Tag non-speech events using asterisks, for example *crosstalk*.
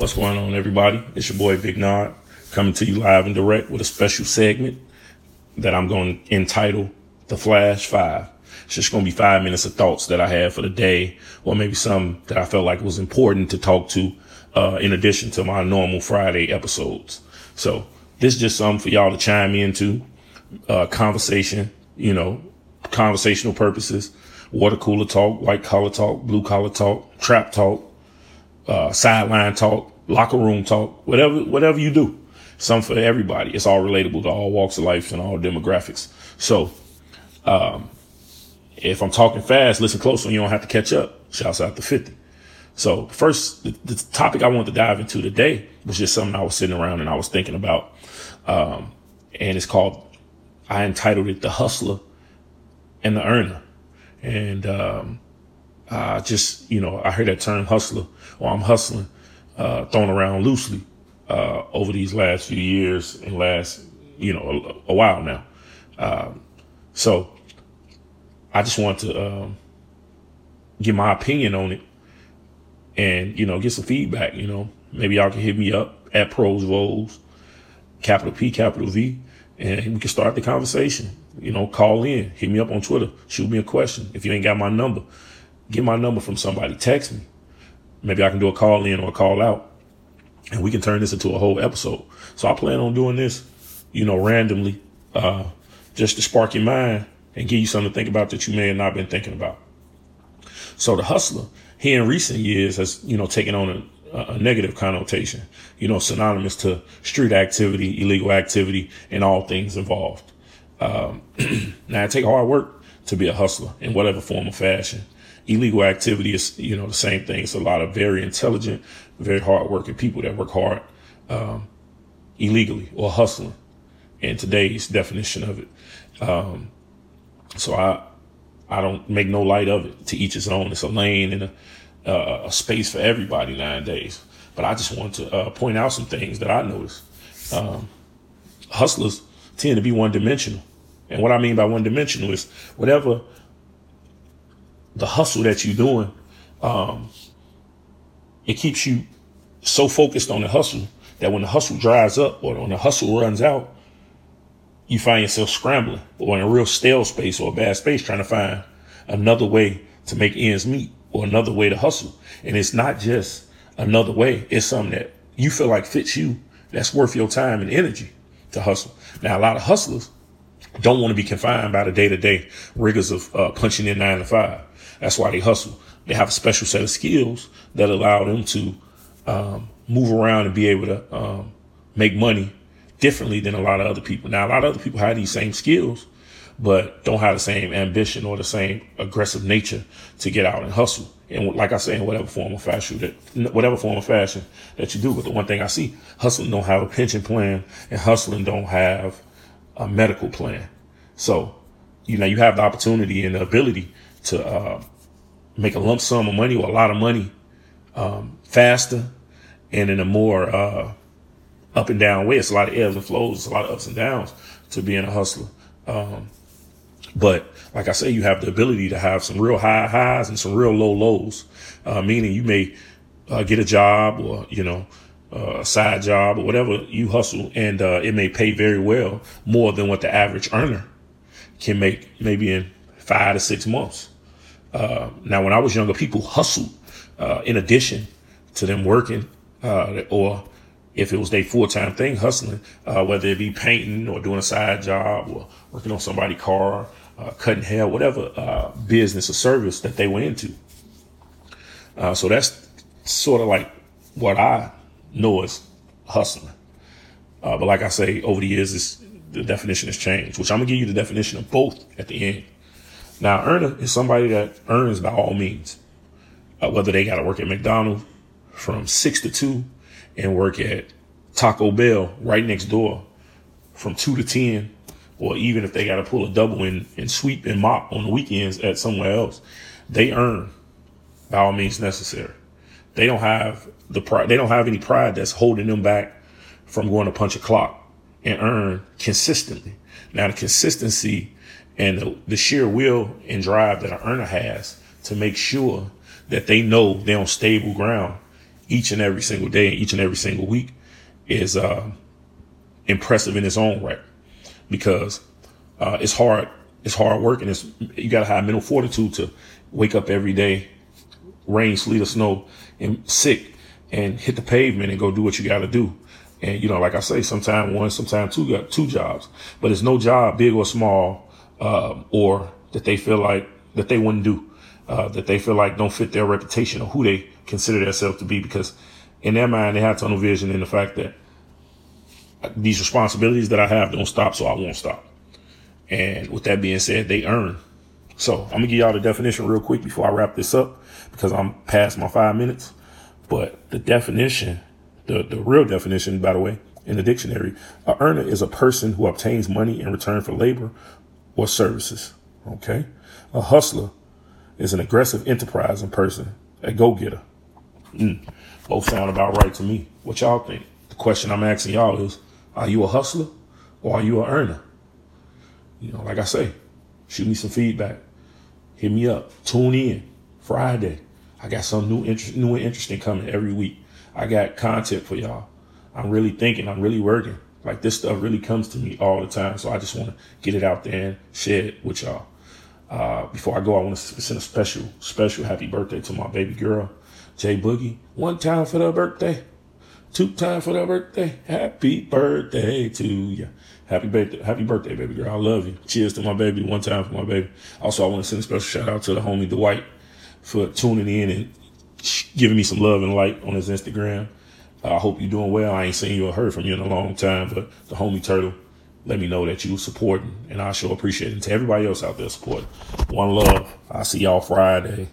What's going on, everybody? It's your boy Big Nod coming to you live and direct with a special segment that I'm going to entitle The Flash 5. It's just going to be five minutes of thoughts that I had for the day, or maybe some that I felt like was important to talk to, uh, in addition to my normal Friday episodes. So this is just something for y'all to chime into, uh, conversation, you know, conversational purposes, water cooler talk, white collar talk, blue collar talk, trap talk, uh, sideline talk, locker room talk, whatever, whatever you do. Some for everybody. It's all relatable to all walks of life and all demographics. So, um, if I'm talking fast, listen close so you don't have to catch up. Shouts out to 50. So first, the, the, topic I wanted to dive into today was just something I was sitting around and I was thinking about. Um, and it's called, I entitled it The Hustler and the Earner. And, um, uh, just, you know, I heard that term hustler or I'm hustling, uh, thrown around loosely, uh, over these last few years and last, you know, a, a while now. Um, so I just want to, um, get my opinion on it and, you know, get some feedback, you know, maybe y'all can hit me up at pros vols, capital P, capital V, and we can start the conversation. You know, call in, hit me up on Twitter, shoot me a question. If you ain't got my number, get my number from somebody, text me. Maybe I can do a call in or a call out and we can turn this into a whole episode. So I plan on doing this, you know, randomly, uh, just to spark your mind and give you something to think about that you may have not been thinking about. So the hustler here in recent years has, you know, taken on a, a negative connotation, you know, synonymous to street activity, illegal activity, and all things involved. Um, *clears throat* now it takes hard work to be a hustler in whatever form or fashion illegal activity is, you know, the same thing. It's a lot of very intelligent, very hardworking people that work hard um, illegally or hustling. In today's definition of it, um, so I I don't make no light of it. To each his own. It's a lane and a, uh, a space for everybody nowadays. But I just want to uh, point out some things that I noticed. Um, hustlers tend to be one dimensional. And what I mean by one dimensional is whatever the hustle that you're doing, um, it keeps you so focused on the hustle that when the hustle dries up or when the hustle runs out, you find yourself scrambling or in a real stale space or a bad space trying to find another way to make ends meet or another way to hustle. And it's not just another way. It's something that you feel like fits you. That's worth your time and energy to hustle. Now, a lot of hustlers don't want to be confined by the day to day rigors of uh, punching in nine to five. That's why they hustle. They have a special set of skills that allow them to um, move around and be able to um, make money differently than a lot of other people. Now, a lot of other people have these same skills, but don't have the same ambition or the same aggressive nature to get out and hustle. And like I say, in whatever form of fashion that, whatever form of fashion that you do. But the one thing I see, hustling don't have a pension plan and hustling don't have a medical plan. So, you know, you have the opportunity and the ability to uh, make a lump sum of money or a lot of money um, faster and in a more uh, up and down way. It's a lot of ebbs and flows, it's a lot of ups and downs to being a hustler. Um, but like I say, you have the ability to have some real high highs and some real low lows, uh, meaning you may uh, get a job or, you know, uh, a side job or whatever you hustle and uh, it may pay very well more than what the average earner can make maybe in five to six months. Uh, now, when I was younger, people hustled uh, in addition to them working, uh, or if it was their full time thing, hustling, uh, whether it be painting or doing a side job or working on somebody's car, uh, cutting hair, whatever business or service that they were into. so that's sort of like what I know as hustling. but like I say, over the years, the definition has changed, which I'm gonna give you the definition of both at the end. Now, earner is somebody that earns by all means, uh, whether they got to work at McDonald's from six to two and work at Taco Bell right next door from two to 10, or even if they got to pull a double and, and sweep and mop on the weekends at somewhere else, they earn by all means necessary. They don't have the pride. They don't have any pride that's holding them back from going to punch a clock and earn consistently. Now, the consistency and the, the sheer will and drive that an earner has to make sure that they know they're on stable ground, each and every single day and each and every single week is uh, impressive in its own right because uh, it's hard. It's hard work and it's you got to have mental fortitude to wake up every day, rain, sleet, or snow, and sick, and hit the pavement and go do what you got to do. And you know, like I say, sometimes one, sometimes two got two jobs, but it's no job, big or small, um, or that they feel like that they wouldn't do, uh, that they feel like don't fit their reputation or who they consider themselves to be, because in their mind they have tunnel vision in the fact that these responsibilities that I have don't stop, so I won't stop. And with that being said, they earn. So I'm gonna give y'all the definition real quick before I wrap this up because I'm past my five minutes. But the definition, the, the real definition, by the way, in the dictionary, a earner is a person who obtains money in return for labor or services. Okay. A hustler is an aggressive enterprising person, a go-getter. Mm. Both sound about right to me. What y'all think? The question I'm asking y'all is, are you a hustler or are you an earner? You know, like I say, shoot me some feedback. Hit me up. Tune in Friday. I got some new, interest, new and interesting coming every week. I got content for y'all. I'm really thinking. I'm really working. Like this stuff really comes to me all the time. So I just want to get it out there and share it with y'all. Uh, before I go, I want to send a special, special happy birthday to my baby girl, Jay Boogie. One time for the birthday, two time for the birthday. Happy birthday to you. Happy birthday, happy birthday, baby girl. I love you. Cheers to my baby. One time for my baby. Also, I want to send a special shout out to the homie Dwight for tuning in and giving me some love and light on his Instagram. I hope you're doing well. I ain't seen you or heard from you in a long time, but the homie Turtle let me know that you supporting, and I sure appreciate it. And to everybody else out there supporting, one love. I'll see y'all Friday.